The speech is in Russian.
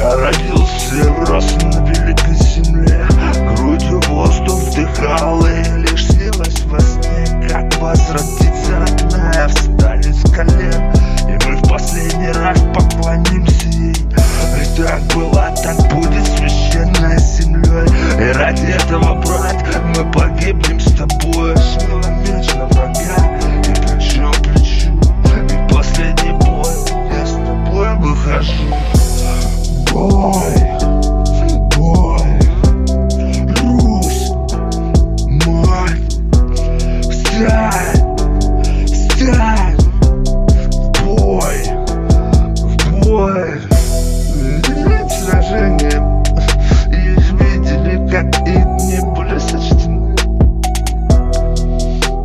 Я родился и рос на великой земле. Грудью воздух вдыхал и лишь снилось во сне. Как возродится родная, встали с колен. И мы в последний раз поклонимся ей. И так была, так будет священная землей. И ради этого, брат, мы погибнем с тобой. Смело меч на врага и плечо к плечу. И последний бой я с тобой выхожу. What?